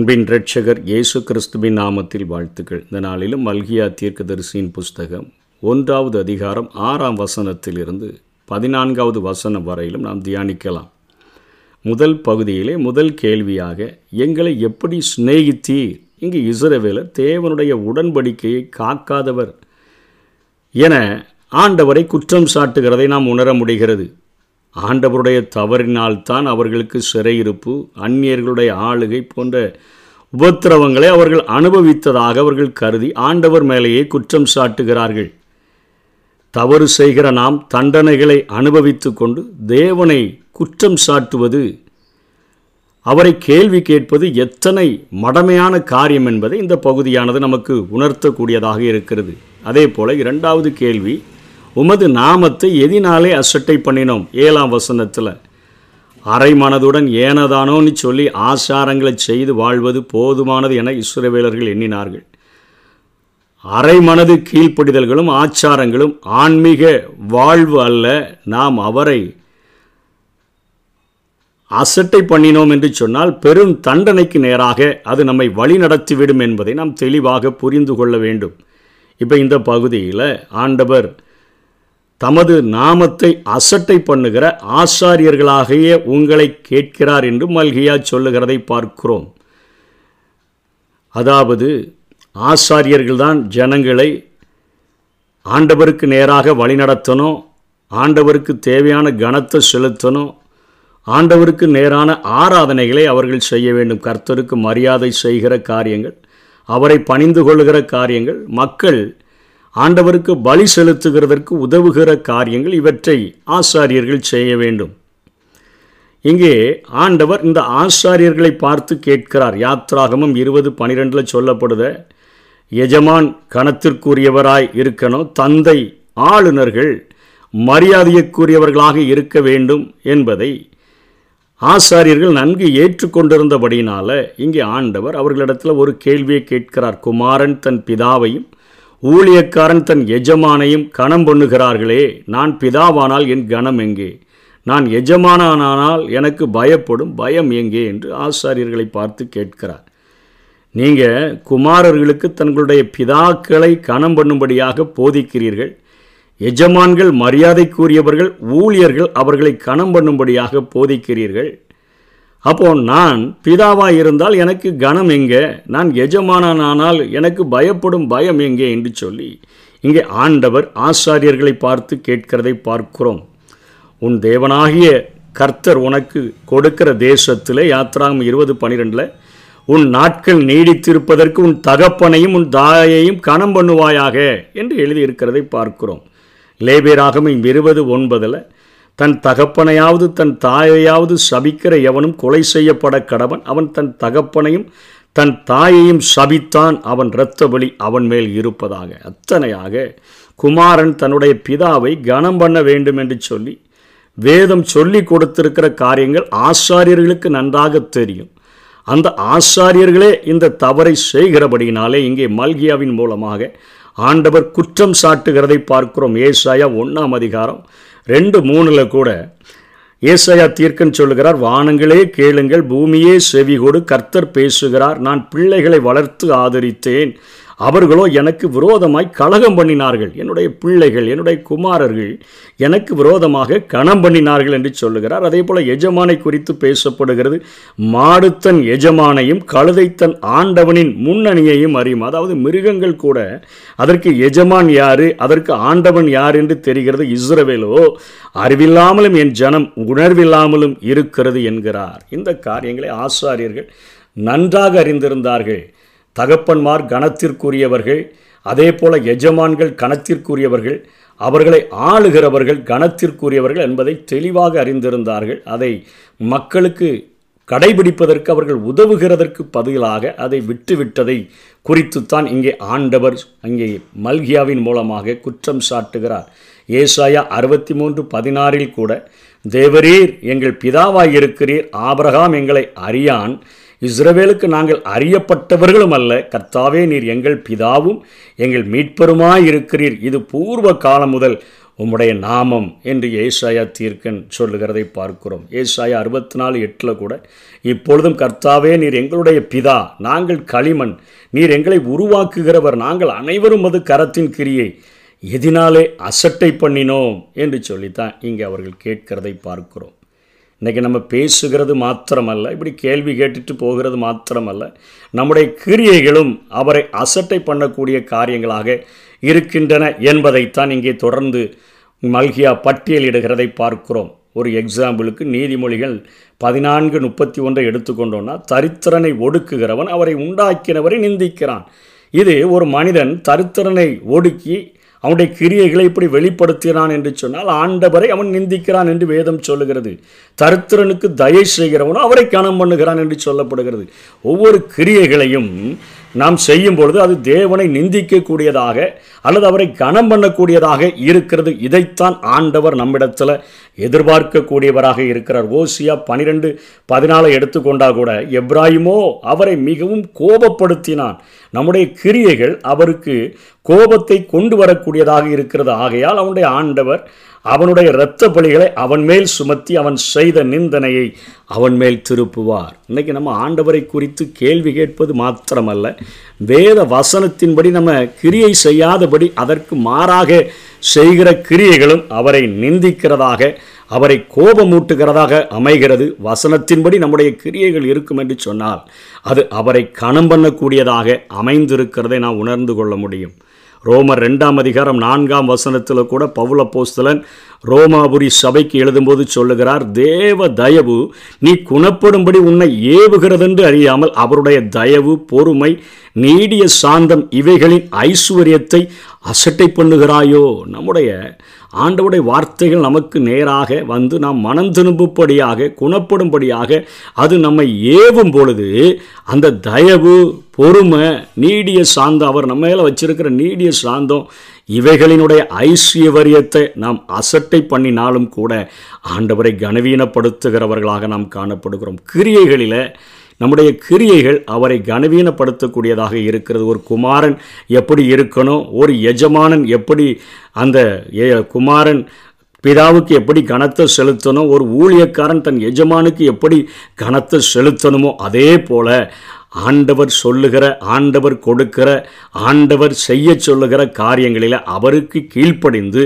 அன்பின் ரட்சகர் இயேசு கிறிஸ்துவின் நாமத்தில் வாழ்த்துக்கள். இந்த நாளிலும் மல்கியா தீர்க்கதரிசியின் புஸ்தகம் ஒன்றாவது அதிகாரம் ஆறாம் வசனத்திலிருந்து பதினான்காவது வசனம் வரையிலும் நாம் தியானிக்கலாம். முதல் பகுதியிலே முதல் கேள்வியாக எங்களை எப்படி சிநேகித்தீர்? இங்கு இஸ்ரவேலர் தேவனுடைய உடன்படிக்கையை காக்காதவர் என ஆண்டவரை குற்றம் சாட்டுகிறதை நாம் உணர முடிகிறது. ஆண்டவருடைய தவறினால்தான் அவர்களுக்கு சிறையிருப்பு அந்நியர்களுடைய ஆளுகை போன்ற உபத்திரவங்களை அவர்கள் அனுபவித்ததாக அவர்கள் கருதி ஆண்டவர் மேலேயே குற்றம் சாட்டுகிறார்கள். தவறு செய்கிற நாம் தண்டனைகளை அனுபவித்து கொண்டு தேவனை குற்றம் சாட்டுவது அவரை கேள்வி கேட்பது எத்தனை மடமையான காரியம் என்பதை இந்த பகுதியானது நமக்கு உணர்த்தக்கூடியதாக இருக்கிறது. அதே போல இரண்டாவது கேள்வி உமது நாமத்தை எதினாலே அசட்டை பண்ணினோம்? ஏழாம் வசனத்தில். அரை மனதுடன் ஏனதானோன்னு சொல்லி ஆசாரங்களை செய்து வாழ்வது போதுமானது என இஸ்ரவேலர்கள் எண்ணினார்கள். அரை மனது கீழ்ப்படிதல்களும் ஆச்சாரங்களும் ஆன்மீக வாழ்வு அல்ல. நாம் அவரை அசட்டை பண்ணினோம் என்று சொன்னால் பெரும் தண்டனைக்கு நேராக அது நம்மை வழி நடத்திவிடும் என்பதை நாம் தெளிவாக புரிந்து கொள்ள வேண்டும். இப்போ இந்த பகுதியில் ஆண்டவர் தமது நாமத்தை அசட்டை பண்ணுகிற ஆசாரியர்களாகிய உங்களை கேட்கிறார் என்று மல்கியா சொல்லுகிறதை பார்க்கிறோம். அதாவது ஆசாரியர்கள்தான் ஜனங்களை ஆண்டவருக்கு நேராக வழிநடத்தணும் ஆண்டவருக்கு தேவையான கனத்தை செலுத்தணும் ஆண்டவருக்கு நேரான ஆராதனைகளை அவர்கள் செய்ய வேண்டும். கர்த்தருக்கு மரியாதை செய்கிற காரியங்கள் அவரை பணிந்து கொள்ளுகிற காரியங்கள் மக்கள் ஆண்டவருக்கு பலி செலுத்துகிறதற்கு உதவுகிற காரியங்கள் இவற்றை ஆசாரியர்கள் செய்ய வேண்டும். இங்கே ஆண்டவர் இந்த ஆசாரியர்களை பார்த்து கேட்கிறார். யாத்ராகமும் இருபது பனிரெண்டில் சொல்லப்படுத எஜமான் கணத்திற்குரியவராய் இருக்கணும் தந்தை ஆளுநர்கள் மரியாதைக்குரியவர்களாக இருக்க வேண்டும் என்பதை ஆசாரியர்கள் நன்கு ஏற்றுக்கொண்டிருந்தபடியினால் இங்கே ஆண்டவர் அவர்களிடத்தில் ஒரு கேள்வியை கேட்கிறார். குமாரன் தன் பிதாவையும் ஊழியக்காரன் தன் எஜமானையும் கணம் பண்ணுகிறார்களே நான் பிதாவானால் என் கணம் எங்கே? நான் எஜமானானால் எனக்கு பயப்படும் பயம் எங்கே? என்று ஆசாரியர்களை பார்த்து கேட்கிறார். நீங்கள் குமாரர்களுக்கு தங்களுடைய பிதாக்களை கணம் பண்ணும்படியாக போதிக்கிறீர்கள். எஜமான்கள் மரியாதைக்குரியவர்கள் ஊழியர்கள் அவர்களை கணம் பண்ணும்படியாக போதிக்கிறீர்கள். அப்போ நான் பிதாவாக இருந்தால் எனக்கு கனம் எங்கே? நான் எஜமானானால் எனக்கு பயப்படும் பயம் எங்கே? என்று சொல்லி இங்கே ஆண்டவர் ஆசாரியர்களை பார்த்து கேட்கிறதை பார்க்கிறோம். உன் தேவனாகிய கர்த்தர் உனக்கு கொடுக்கிற தேசத்தில் யாத்ராம் இருபது பனிரெண்டில் உன் நாட்கள் நீடித்திருப்பதற்கு உன் தகப்பனையும் உன் தாயையும் கணம் பண்ணுவாயாக என்று எழுதியிருக்கிறதை பார்க்கிறோம். லேபேராகம் இருபது ஒன்பதில் தன் தகப்பனையாவது தன் தாயையாவது சபிக்கிற எவனும் கொலை செய்யப்பட கடவன். அவன் தன் தகப்பனையும் தன் தாயையும் சபித்தான். அவன் இரத்த பலி அவன் மேல் இருப்பதாக. அத்தனையாக குமாரன் தன்னுடைய பிதாவை கனம் பண்ண வேண்டும் என்று சொல்லி வேதம் சொல்லி கொடுத்திருக்கிற காரியங்கள் ஆசாரியர்களுக்கு நன்றாக தெரியும். அந்த ஆசாரியர்களே இந்த தவறை செய்கிறபடியினாலே இங்கே மல்கியாவின் மூலமாக ஆண்டவர் குற்றம் சாட்டுகிறதை பார்க்கிறோம். ஏசாயா ஒன்றாம் அதிகாரம் ரெண்டு மூணில் கூட ஏசாயா தீர்க்கன் சொல்லுகிறார் வானங்களே கேளுங்கள் பூமியே செவிகொடு கர்த்தர் பேசுகிறார் நான் பிள்ளைகளை வளர்த்து ஆதரித்தேன். அவர்களோ எனக்கு விரோதமாய் கலகம் பண்ணினார்கள். என்னுடைய பிள்ளைகள் என்னுடைய குமாரர்கள் எனக்கு விரோதமாக கணம் பண்ணினார்கள் என்று சொல்லுகிறார். அதே போல் எஜமானை குறித்து பேசப்படுகிறது. மாடுத்தன் எஜமானையும் கழுதைத்தன் ஆண்டவனின் முன்னணியையும் அறியும். அதாவது மிருகங்கள் கூட அதற்கு எஜமான் யாரு அதற்கு ஆண்டவன் யார் என்று தெரிகிறது. இஸ்ரவேலோ அறிவில்லாமலும் என் ஜனம் உணர்வில்லாமலும் இருக்கிறது என்கிறார். இந்த காரியங்களை ஆசாரியர்கள் நன்றாக அறிந்திருந்தார்கள். தகப்பன்மார் கணத்திற்குரியவர்கள் அதே போல எஜமான்கள் கணத்திற்குரியவர்கள் அவர்களை ஆளுகிறவர்கள் கணத்திற்குரியவர்கள் என்பதை தெளிவாக அறிந்திருந்தார்கள். அதை மக்களுக்கு கடைபிடிப்பதற்கு அவர்கள் உதவுகிறதற்கு பதிலாக அதை விட்டுவிட்டதை குறித்துத்தான் இங்கே ஆண்டவர் அங்கே மல்கியாவின் மூலமாக குற்றம் சாட்டுகிறார். ஏசாயா அறுபத்தி மூன்று பதினாறில் கூட தேவரீர் எங்கள் பிதாவாய் இருக்கிறீர் ஆபரகாம் எங்களை அறியான் இஸ்ரவேலுக்கு நாங்கள் அறியப்பட்டவர்களும் அல்ல. கர்த்தாவே நீர் எங்கள் பிதாவும் எங்கள் மீட்பருமாய் இருக்கிறீர். இது பூர்வ காலம் முதல் உம்முடைய நாமம் என்று ஏசாயா தீர்க்கன் சொல்லுகிறதை பார்க்கிறோம். ஏசாயா அறுபத்தி நாலு எட்டில் கூட இப்பொழுதும் கர்த்தாவே நீர் எங்களுடைய பிதா நாங்கள் களிமண் நீர் எங்களை உருவாக்குகிறவர் நாங்கள் அனைவரும் அது கரத்தின் கிரியை எதினாலே அசட்டை பண்ணினோம் என்று சொல்லித்தான் இங்கே அவர்கள் கேட்கிறதை பார்க்கிறோம். இன்றைக்கி நம்ம பேசுகிறது மாத்திரமல்ல இப்படி கேள்வி கேட்டுட்டு போகிறது மாத்திரமல்ல. நம்முடைய கிரியைகளும் அவரை அசட்டை பண்ணக்கூடிய காரியங்களாக இருக்கின்றன என்பதைத்தான் இங்கே தொடர்ந்து மல்கியா பட்டியலிடுகிறதை பார்க்கிறோம். ஒரு எக்ஸாம்பிளுக்கு நீதிமொழிகள் பதினான்கு முப்பத்தி ஒன்றை எடுத்துக்கொண்டோன்னா தரித்திரனை ஒடுக்குகிறவன் அவரை உண்டாக்கினவரை நிந்திக்கிறான். இது ஒரு மனிதன் தரித்திரனை ஒடுக்கி அவனுடைய கிரியைகளை இப்படி வெளிப்படுத்தினான் என்று சொன்னால் ஆண்டவரை அவன் நிந்திக்கிறான் என்று வேதம் சொல்லுகிறது. தரித்திரனுக்கு தயை செய்கிறவனோ அவரை கணம் பண்ணுகிறான் என்று சொல்லப்படுகிறது. ஒவ்வொரு கிரியைகளையும் நாம் செய்யும் பொழுது அது தேவனை நிந்திக்கக்கூடியதாக அல்லது அவரை கனம் பண்ணக்கூடியதாக இருக்கிறது. இதைத்தான் ஆண்டவர் நம்மிடத்தில் எதிர்பார்க்கக்கூடியவராக இருக்கிறார். ஓசியா பனிரெண்டு பதினாலை எடுத்துக்கொண்டா கூட எப்ராஹிமோ அவரை மிகவும் கோபப்படுத்தினான். நம்முடைய கிரியைகள் அவருக்கு கோபத்தை கொண்டு வரக்கூடியதாக இருக்கிறது. ஆகையால் அவனுடைய ஆண்டவர் அவனுடைய இரத்த பலிகளை அவன் மேல் சுமத்தி அவன் செய்த நிந்தனையை அவன் மேல் திருப்புவார். இன்னைக்கு நம்ம ஆண்டவரை குறித்து கேள்வி கேட்பது மாத்திரமல்ல. வேத வசனத்தின்படி நம்ம கிரியை செய்யாதபடி அதற்கு மாறாக செய்கிற கிரியைகளும் அவரை நிந்திக்கிறதாக அவரை கோபமூட்டுகிறதாக அமைகிறது. வசனத்தின்படி நம்முடைய கிரியைகள் இருக்கும் என்று சொன்னால் அது அவரை கணம் பண்ணக்கூடியதாக அமைந்திருக்கிறதை நான் உணர்ந்து கொள்ள முடியும். ரோமர் ரெண்டாம் அதிகாரம் நான்காம் வசனத்தில் கூட பவுல போஸ்தலன் ரோமாபுரி சபைக்கு எழுதும்போது சொல்லுகிறார் தேவ தயவு நீ குணப்படும்படி உன்னை ஏவுகிறதென்று அறியாமல் அவருடைய தயவு பொறுமை நீடிய சாந்தம் இவைகளின் ஐஸ்வர்யத்தை அசட்டை பண்ணுகிறாயோ? நம்முடைய ஆண்டவுடைய வார்த்தைகள் நமக்கு நேராக வந்து நாம் மனம் திரும்பும்படியாக குணப்படும்படியாக அது நம்மை ஏவும் பொழுது அந்த தயவு பொறுமை நீடிய சாந்தம் அவர் நம்ம மேலே வச்சிருக்கிற நீடிய சாந்தம் இவைகளினுடைய ஐஸ்வர்யத்தை நாம் அசட்டை பண்ணினாலும் கூட ஆண்டவரை கனவீனப்படுத்துகிறவர்களாக நாம் காணப்படுகிறோம். கிரியைகளில் நம்முடைய கிரியைகள் அவரை கனவீனப்படுத்தக்கூடியதாக இருக்கிறது. ஒரு குமாரன் எப்படி இருக்கணும்? ஒரு எஜமானன் எப்படி அந்த குமாரன் பிதாவுக்கு எப்படி கனத்தை செலுத்தணும்? ஒரு ஊழியக்காரன் தன் எஜமானுக்கு எப்படி கனத்தை செலுத்தணுமோ அதே போல ஆண்டவர் சொல்லுகிற ஆண்டவர் கொடுக்கிற ஆண்டவர் செய்ய சொல்லுகிற காரியங்களில் அவருக்கு கீழ்ப்படிந்து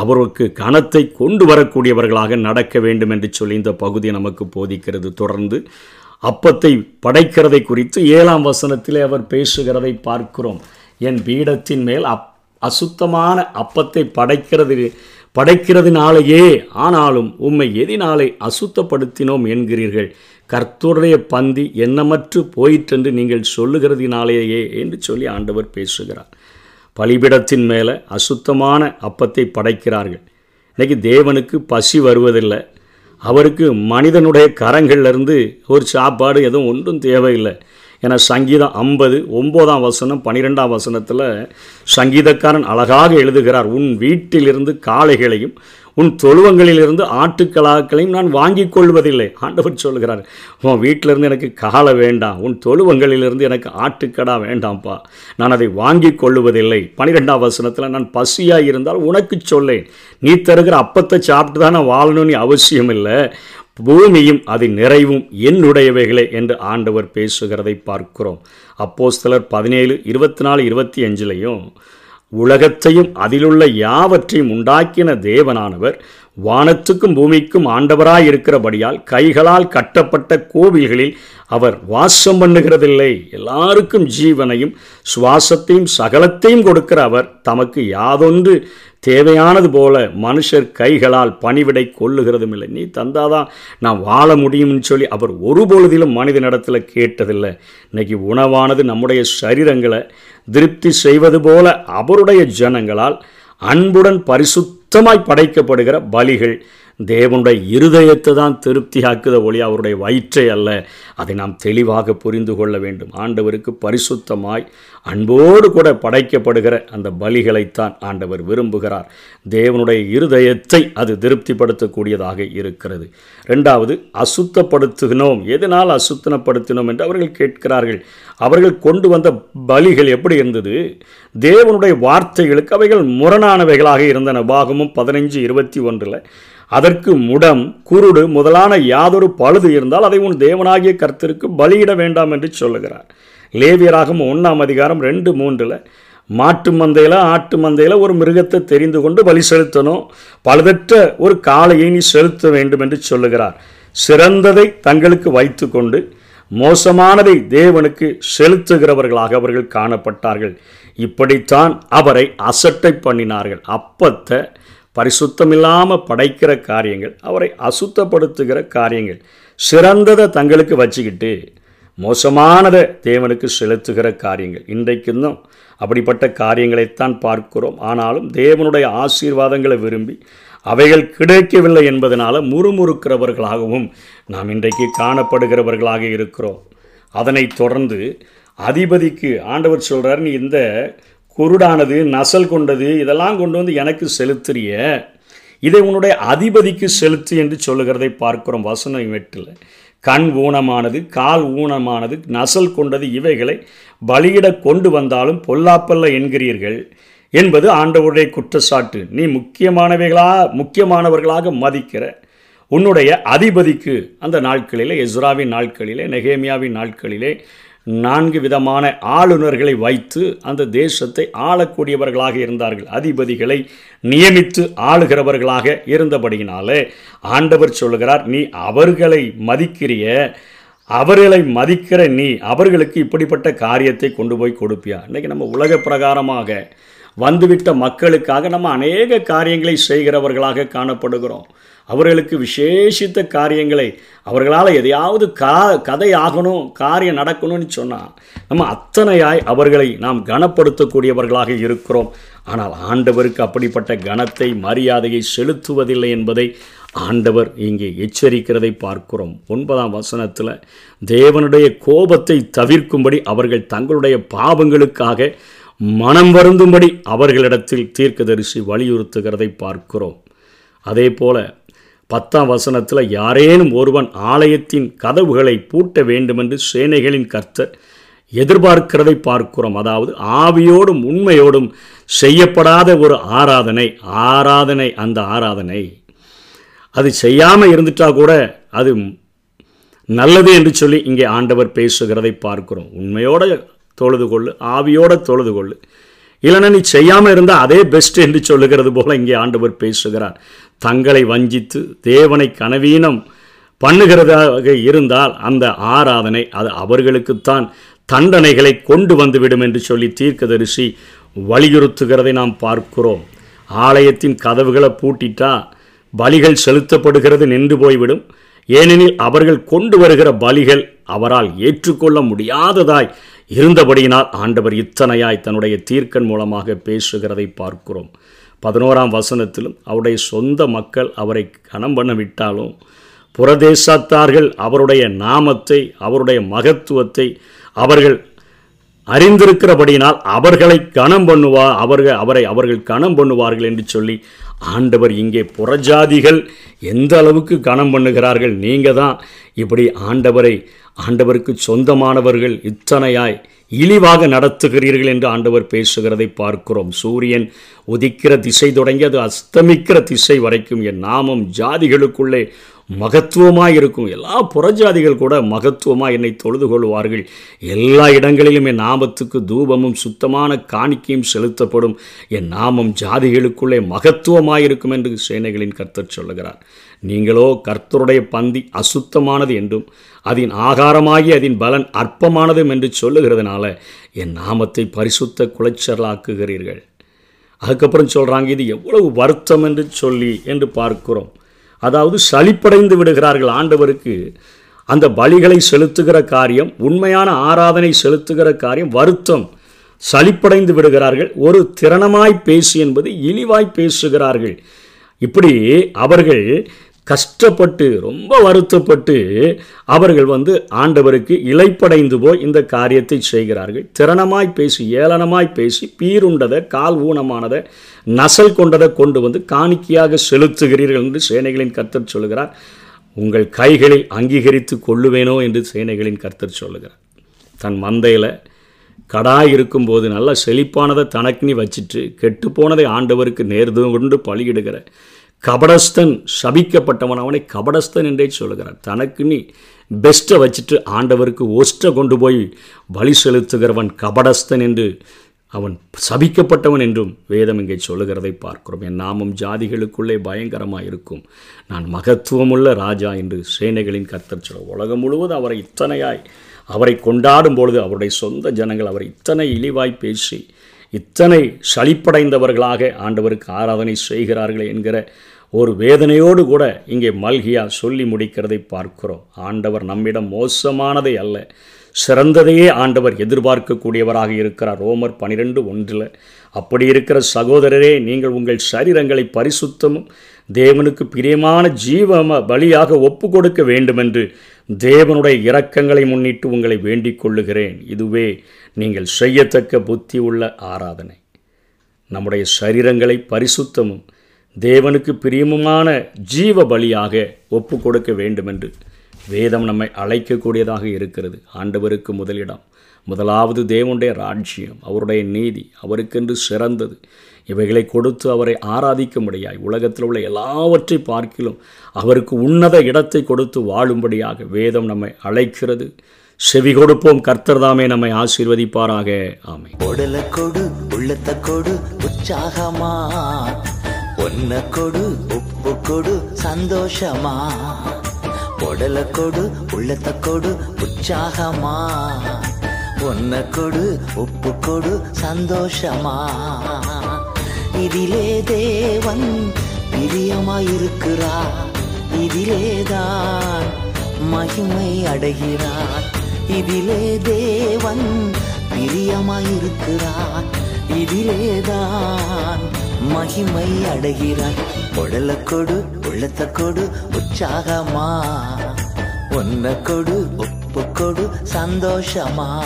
அவருக்கு கணத்தை கொண்டு வரக்கூடியவர்களாக நடக்க வேண்டும் என்று சொல்லி இந்த பகுதி நமக்கு போதிக்கிறது. தொடர்ந்து அப்பத்தை படைக்கிறதை குறித்து ஏழாம் வசனத்திலே அவர் பேசுகிறதை பார்க்கிறோம். என் பீடத்தின் மேல் அப் அசுத்தமான அப்பத்தை படைக்கிறது படைக்கிறதுனாலேயே ஆனாலும் உம்மை எதினாலே அசுத்தப்படுத்தினோம் என்கிறீர்கள். கர்த்தருடைய பந்தி என்னமற்று போயிற்றென்று நீங்கள் சொல்லுகிறதினாலேயே என்று சொல்லி ஆண்டவர் பேசுகிறார். பலிபிடத்தின் மேலே அசுத்தமான அப்பத்தை படைக்கிறார்கள். இன்றைக்கி தேவனுக்கு பசி வருவதில்லை. அவருக்கு மனிதனுடைய கரங்கள்லேருந்து ஒரு சாப்பாடு எதுவும் ஒன்றும் தேவையில்லை. ஏன்னா சங்கீதம் ஐம்பது ஒம்போதாம் வசனம் பன்னிரெண்டாம் வசனத்தில் சங்கீதக்காரன் அழகாக எழுதுகிறார் உன் வீட்டிலிருந்து காளைகளையும் உன் தொழுவங்களிலிருந்து ஆட்டுக்கலாக்களையும் நான் வாங்கிக் கொள்வதில்லை. ஆண்டவர் சொல்கிறார் உன் வீட்டிலிருந்து எனக்கு காலை வேண்டாம். உன் தொழுவங்களிலிருந்து எனக்கு ஆட்டுக்கடா வேண்டாம்ப்பா. நான் அதை வாங்கிக் கொள்ளுவதில்லை. பனிரெண்டாம் வசனத்தில் நான் பசியாக இருந்தால் உனக்கு சொல்லேன். நீ தருகிற அப்பத்தை சாப்பிட்டு தான் நான் வாழணும்னு அவசியம் இல்லை பூமியும் அதன் நிறைவும் என்னுடையவைகளே என்று ஆண்டவர் பேசுகிறதை பார்க்கிறோம். அப்போஸ்தலர் பதினேழு இருபத்தி நாலு இருபத்தி அஞ்சுலையும் உலகத்தையும் அதிலுள்ள யாவற்றையும் உண்டாக்கின தேவனானவர் வானத்துக்கும் பூமிக்கும் ஆண்டவராயிருக்கிறபடியால் கைகளால் கட்டப்பட்ட கோவில்களில் அவர் வாசம் பண்ணுகிறதில்லை. எல்லாருக்கும் ஜீவனையும் சுவாசத்தையும் சகலத்தையும் கொடுக்கிற அவர் தமக்கு யாதொன்று தேவையானது போல மனுஷர் கைகளால் பணிவிடை கொள்ளுகிறதும் இல்லை நீ தந்தாதான் நான் வாழ முடியும்னு சொல்லி அவர் ஒரு பொழுதிலும் மனிதனிடத்தில் கேட்டதில்லை. இன்னைக்கு உணவானது நம்முடைய சரீரங்களை திருப்தி செய்வது போல அவருடைய ஜனங்களால் அன்புடன் பரிசுத்தமாய் படைக்கப்படுகிற பலிகள் தேவனுடைய இருதயத்தை தான் திருப்தியாக்குத ஒளி அவருடைய வயிற்றை அல்ல. அதை நாம் தெளிவாக புரிந்து கொள்ள வேண்டும். ஆண்டவருக்கு பரிசுத்தமாய் அன்போடு கூட படைக்கப்படுகிற அந்த பலிகளைத்தான் ஆண்டவர் விரும்புகிறார். தேவனுடைய இருதயத்தை அது திருப்திப்படுத்தக்கூடியதாக இருக்கிறது. ரெண்டாவது அசுத்தப்படுத்துகிறோம். எதனால் அசுத்தனப்படுத்தினோம் என்று அவர்கள் கேட்கிறார்கள். அவர்கள் கொண்டு வந்த பலிகள் எப்படி இருந்தது? தேவனுடைய வார்த்தைகளுக்கு அவைகள் முரணானவைகளாக இருந்தன. பாகமும் பதினைஞ்சு இருபத்தி ஒன்றில் அதற்கு முடம் குருடு முதலான யாதொரு பழுது இருந்தால் அதை உன் தேவனாகிய கர்த்தருக்கு பலியிட வேண்டாம் என்று சொல்லுகிறார். லேவியராகவும் ஒன்றாம் அதிகாரம் ரெண்டு மூன்றில் மாட்டு மந்தையில் ஆட்டு மந்தையில் ஒரு மிருகத்தை தெரிந்து கொண்டு பலி செலுத்தணும் பழுதற்ற ஒரு காளையை நீ செலுத்த வேண்டும் என்று சொல்லுகிறார். சிறந்ததை தங்களுக்கு வைத்துக்கொண்டு மோசமானதை தேவனுக்கு செலுத்துகிறவர்களாக அவர்கள் காணப்பட்டார்கள். இப்படித்தான் அவரை அசட்டை பண்ணினார்கள். அப்பத்தை பரிசுத்தமில்லாமல் படைக்கிற காரியங்கள் அவரை அசுத்தப்படுத்துகிற காரியங்கள் சிறந்ததை தங்களுக்கு வச்சுக்கிட்டு மோசமானதை தேவனுக்கு செலுத்துகிற காரியங்கள். இன்றைக்கும் அப்படிப்பட்ட காரியங்களைத்தான் பார்க்கிறோம். ஆனாலும் தேவனுடைய ஆசீர்வாதங்களை விரும்பி அவைகள் கிடைக்கவில்லை என்பதனால் முறுமுறுக்கிறவர்களாகவும் நாம் இன்றைக்கு காணப்படுகிறவர்களாக இருக்கிறோம். அதனைத் தொடர்ந்து அதிபதிக்கு ஆண்டவர் சொல்கிறார் நீ இந்த குருடானது நசல் கொண்டது இதெல்லாம் கொண்டு வந்து எனக்கு செலுத்துறிய. இதை உன்னுடைய அதிபதிக்கு செலுத்து என்று சொல்லுகிறதை பார்க்கிறோம் வசன வெட்டில் கண் ஊனமானது கால் ஊனமானது நசல் கொண்டது இவைகளை பலியிட கொண்டு வந்தாலும் பொல்லாப்பல்ல என்கிறீர்கள் என்பது ஆண்டவருடைய குற்றச்சாட்டு. நீ முக்கியமானவைகளா முக்கியமானவர்களாக மதிக்கிற உன்னுடைய அதிபதிக்கு அந்த நாட்களிலே எஸ்ராவின் நாட்களிலே நெகேமியாவின் நாட்களிலே நான்கு விதமான ஆளுநர்களை வைத்து அந்த தேசத்தை ஆளக்கூடியவர்களாக இருந்தார்கள். அதிபதிகளை நியமித்து ஆளுகிறவர்களாக இருந்தபடியினாலே ஆண்டவர் சொல்லுகிறார் நீ அவர்களை மதிக்கிறிய அவர்களை மதிக்கிற நீ அவர்களுக்கு இப்படிப்பட்ட காரியத்தை கொண்டு போய் கொடுப்பியா? இன்றைக்கி நம்ம உலக பிரகாரமாக வந்துவிட்ட மக்களுக்காக நம்ம அநேக காரியங்களை செய்கிறவர்களாக காணப்படுகிறோம். அவர்களுக்கு விசேஷித்த காரியங்களை அவர்களால் எதையாவது கா கதை ஆகணும் காரியம் நடக்கணும்னு சொன்னால் நம்ம அத்தனையாய் அவர்களை நாம் கனப்படுத்தக்கூடியவர்களாக இருக்கிறோம். ஆனால் ஆண்டவருக்கு அப்படிப்பட்ட கனத்தை மரியாதையை செலுத்துவதில்லை என்பதை ஆண்டவர் இங்கே எச்சரிக்கிறதை பார்க்கிறோம். ஒன்பதாம் வசனத்தில் தேவனுடைய கோபத்தை தவிர்க்கும்படி அவர்கள் தங்களுடைய பாவங்களுக்காக மனம் வருந்தும்படி அவர்களிடத்தில் தீர்க்கதரிசி வலியுறுத்துகிறதை பார்க்கிறோம். அதே போல பத்தாம் வசனத்தில் யாரேனும் ஒருவன் ஆலயத்தின் கதவுகளை பூட்ட வேண்டுமென்று சேனைகளின் கர்த்தர் எதிர்பார்க்கிறதை பார்க்கிறோம். அதாவது ஆவியோடும் உண்மையோடும் செய்யப்படாத ஒரு ஆராதனை ஆராதனை அந்த ஆராதனை. அது செய்யாமல் இருந்துட்டா கூட அது நல்லது என்று சொல்லி இங்கே ஆண்டவர் பேசுகிறதை பார்க்கிறோம். உண்மையோட தொழுது கொள்ளு ஆவியோட தொழுது கொள்ளு. இல்லைன்னா நீ செய்யாமல் இருந்தால் அதே பெஸ்ட் என்று சொல்லுகிறது போல இங்கே ஆண்டவர் பேசுகிறார். தங்களை வஞ்சித்து தேவனை கனவீனம் பண்ணுகிறதாக இருந்தால் அந்த ஆராதனை அது அவர்களுக்குத்தான் தண்டனைகளை கொண்டு வந்துவிடும் என்று சொல்லி தீர்க்கதரிசி வலியுறுத்துகிறதை நாம் பார்க்கிறோம். ஆலயத்தின் கதவுகளை பூட்டிட்டா பலிகள் செலுத்தப்படுகிறது நின்று போய்விடும். ஏனெனில் அவர்கள் கொண்டு வருகிற பலிகள் அவரால் ஏற்றுக்கொள்ள முடியாததாய் இருந்தபடியினால் ஆண்டவர் இத்தனையாய் தன்னுடைய தீர்க்கன் மூலமாக பேசுகிறதை பார்க்கிறோம். பதினோராம் வசனத்திலும் அவருடைய சொந்த மக்கள் அவரை கணம் பண்ண விட்டாலும் புறதேசத்தார்கள் அவருடைய நாமத்தை அவருடைய மகத்துவத்தை அவர்கள் அறிந்திருக்கிறபடியினால் அவர்களை கணம் பண்ணுவா அவர்கள் அவரை அவர்கள் கணம் பண்ணுவார்கள் என்று சொல்லி ஆண்டவர் இங்கே புறஜாதிகள் எந்த அளவுக்கு கனம் பண்ணுகிறார்கள்? நீங்கள் தான் இப்படி ஆண்டவரை ஆண்டவருக்கு சொந்தமானவர்கள் இத்தனையாய் இழிவாக நடத்துகிறீர்கள் என்று ஆண்டவர் பேசுகிறதை பார்க்கிறோம். சூரியன் உதிக்கிற திசை தொடங்கி அது அஸ்தமிக்கிற திசை வரைக்கும் என் நாமம் ஜாதிகளுக்குள்ளே மகத்துவமாக இருக்கும் எல்லா புறஜாதிகள் கூட மகத்துவமாக என்னை தொழுது கொள்வார்கள். எல்லா இடங்களிலும் என் நாமத்துக்கு தூபமும் சுத்தமான காணிக்கையும் செலுத்தப்படும். என் நாமம் ஜாதிகளுக்குள்ளே மகத்துவமாக இருக்கும் என்று சேனைகளின் கர்த்தர் சொல்லுகிறார். நீங்களோ கர்த்தருடைய பந்தி அசுத்தமானது என்றும் அதன் ஆகாரமாகி அதன் பலன் அற்பமானதும் என்று சொல்லுகிறதுனால என் நாமத்தை பரிசுத்த குலைச்சலாக்குகிறீர்கள் அதுக்கப்புறம் சொல்கிறாங்க இது எவ்வளவு வருத்தம் என்று சொல்லி என்று பார்க்கிறோம். அதாவது சளிப்படைந்து விடுகிறார்கள் ஆண்டவருக்கு. அந்த பலிகளை செலுத்துகிற காரியம் உண்மையான ஆராதனை செலுத்துகிற காரியம் வருத்தம் சளிப்படைந்து விடுகிறார்கள். ஒரு திறனமாய் பேசு என்பது இழிவாய் பேசுகிறார்கள். இப்படி அவர்கள் கஷ்டப்பட்டு ரொம்ப வருத்தப்பட்டு அவர்கள் வந்து ஆண்டவருக்கு இலைப்படைந்து போய் இந்த காரியத்தை செய்கிறார்கள். திறனமாய் பேசி ஏளனமாய் பேசி பீருண்டதை கால் ஊனமானதை நசல் கொண்டதை கொண்டு வந்து காணிக்கையாக செலுத்துகிறீர்கள் என்று சேனைகளின் கர்த்தர் சொல்கிறார் உங்கள் கைகளில் அங்கீகரித்து கொள்ளுவேனோ என்று சேனைகளின் கர்த்தர் சொல்லுகிறார். தன் மந்தையில் கடாய் இருக்கும்போது நல்லா செழிப்பானதை தனக்குனி வச்சிட்டு கெட்டுப்போனதை ஆண்டவருக்கு நேர்ந்து கொண்டு பலியிடுகிற கபடஸ்தன் சபிக்கப்பட்டவன் அவனை கபடஸ்தன் என்றே சொல்லுகிறார். தனக்கு நீ பெஸ்ட்டை வச்சுட்டு ஆண்டவருக்கு ஒஸ்ட்டை கொண்டு போய் வழி செலுத்துகிறவன் கபடஸ்தன் என்று அவன் சபிக்கப்பட்டவன் என்றும் வேதம் இங்கே சொல்லுகிறதை பார்க்கிறோம். என் நாமம் ஜாதிகளுக்குள்ளே பயங்கரமாக இருக்கும். நான் மகத்துவமுள்ள ராஜா என்று சேனைகளின் கர்த்தர் சொல்ல உலகம் முழுவதும் அவரை இத்தனையாய் அவரை கொண்டாடும் பொழுது அவருடைய சொந்த ஜனங்கள் அவரை இத்தனை இழிவாய் பேசி இத்தனை சளிப்படைந்தவர்களாக ஆண்டவருக்கு ஆராதனை செய்கிறார்கள் என்கிற ஒரு வேதனையோடு கூட இங்கே மல்கியா சொல்லி முடிக்கிறதை பார்க்கிறோம். ஆண்டவர் நம்மிடம் மோசமானதை அல்ல சிறந்ததையே ஆண்டவர் எதிர்பார்க்கக்கூடியவராக இருக்கிறார். ரோமர் பனிரெண்டு ஒன்றில் அப்படி இருக்கிற சகோதரரே நீங்கள் உங்கள் சரீரங்களை பரிசுத்தமும் தேவனுக்கு பிரியமான ஜீவ பலியாக ஒப்பு கொடுக்க வேண்டுமென்று தேவனுடைய இரக்கங்களை முன்னிட்டு உங்களை வேண்டிக் கொள்ளுகிறேன் இதுவே நீங்கள் செய்யத்தக்க புத்தி உள்ள ஆராதனை. நம்முடைய சரீரங்களை பரிசுத்தமும் தேவனுக்கு பிரியமுமான ஜீவ பலியாக ஒப்பு கொடுக்க வேண்டுமென்று வேதம் நம்மை அழைக்கக்கூடியதாக இருக்கிறது. ஆண்டவருக்கு முதலிடம் முதலாவது தேவனுடைய ராஜ்யம் அவருடைய நீதி அவருக்கென்று சிறந்தது. இவைகளை கொடுத்து அவரை ஆராதிக்க முடியாய் உலகத்தில் உள்ள எல்லாவற்றை பார்க்கிலும் அவருக்கு உன்னத இடத்தை கொடுத்து வாழும்படியாக வேதம் நம்மை அழைக்கிறது. செவி கொடுப்போம் கர்த்தர் தாமே நம்மை ஆசீர்வதிப்பாராக. ஆமை உடலை கொடு உள்ளத்தை கொடு உற்சாகமா. ஒன்ன கொடு உப்பு கொடு சந்தோஷமா. உடலை கொடு உள்ளத்தை கொடு உற்சாகமா. ஒன்ன கொடு உப்பு கொடு சந்தோஷமா. இதிலே தேவன் பிரியமாயிருக்கிறார். இதிலேதான் மகிமை அடைகிறார். இதிலே தேவன் பிரியமாயிருக்கிறார். இதிலேதான் மகிமை அடைகிறார். உடல கொடு உள்ளத்த கொடு உற்சாகமா. ஒன்ன கொடு ஒப்பு கொடு சந்தோஷமா.